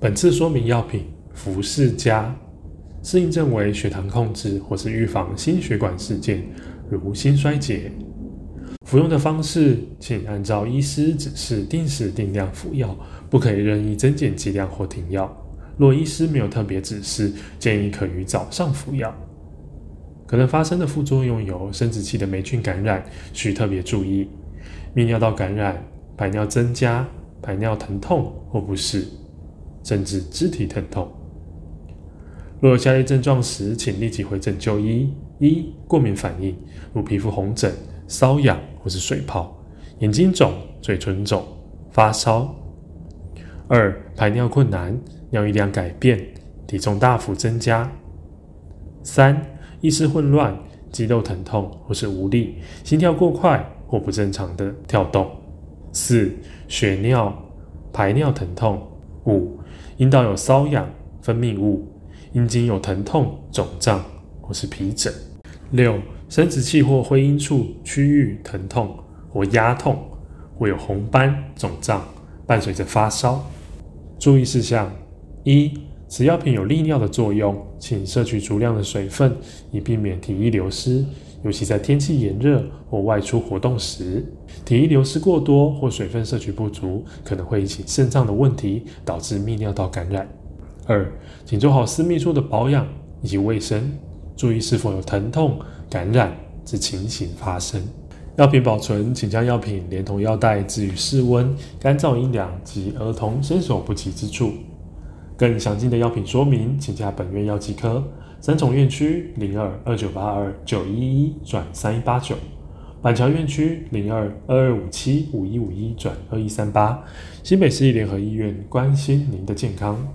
本次说明药品服适加，适应症为血糖控制或是预防心血管事件，如心衰竭。服用的方式，请按照医师指示定时定量服药，不可以任意增减剂量或停药。若医师没有特别指示，建议可于早上服药。可能发生的副作用有生殖器的霉菌感染，需特别注意；泌尿道感染、排尿增加、排尿疼痛或不适。甚至肢体疼痛。若有下列症状时，请立即回诊就医：一、过敏反应，如皮肤红疹、瘙痒或是水泡；眼睛肿、嘴唇肿、发烧；二、排尿困难，尿液量改变，体重大幅增加；三、意识混乱、肌肉疼痛或是无力，心跳过快或不正常的跳动；四、血尿、排尿疼痛；五、阴道有瘙痒、分泌物，阴茎有疼痛、肿胀或是皮疹。六、生殖器或会阴处区域疼痛或压痛，会有红斑、肿胀，伴随着发烧。注意事项：一、此药品有利尿的作用，请摄取足量的水分，以避免体液流失。尤其在天气炎热或外出活动时，体液流失过多或水分摄取不足，可能会引起肾脏的问题，导致泌尿道感染。二，请做好私密处的保养以及卫生，注意是否有疼痛、感染之情形发生。药品保存，请将药品连同药袋置于室温、干燥、阴凉及儿童伸手不及之处。更详尽的药品说明，请加本院药剂科。三重院区零二二九八二九一一转三一八九，板桥院区零二二二五七五一五一转二一三八，新北市立联合医院关心您的健康。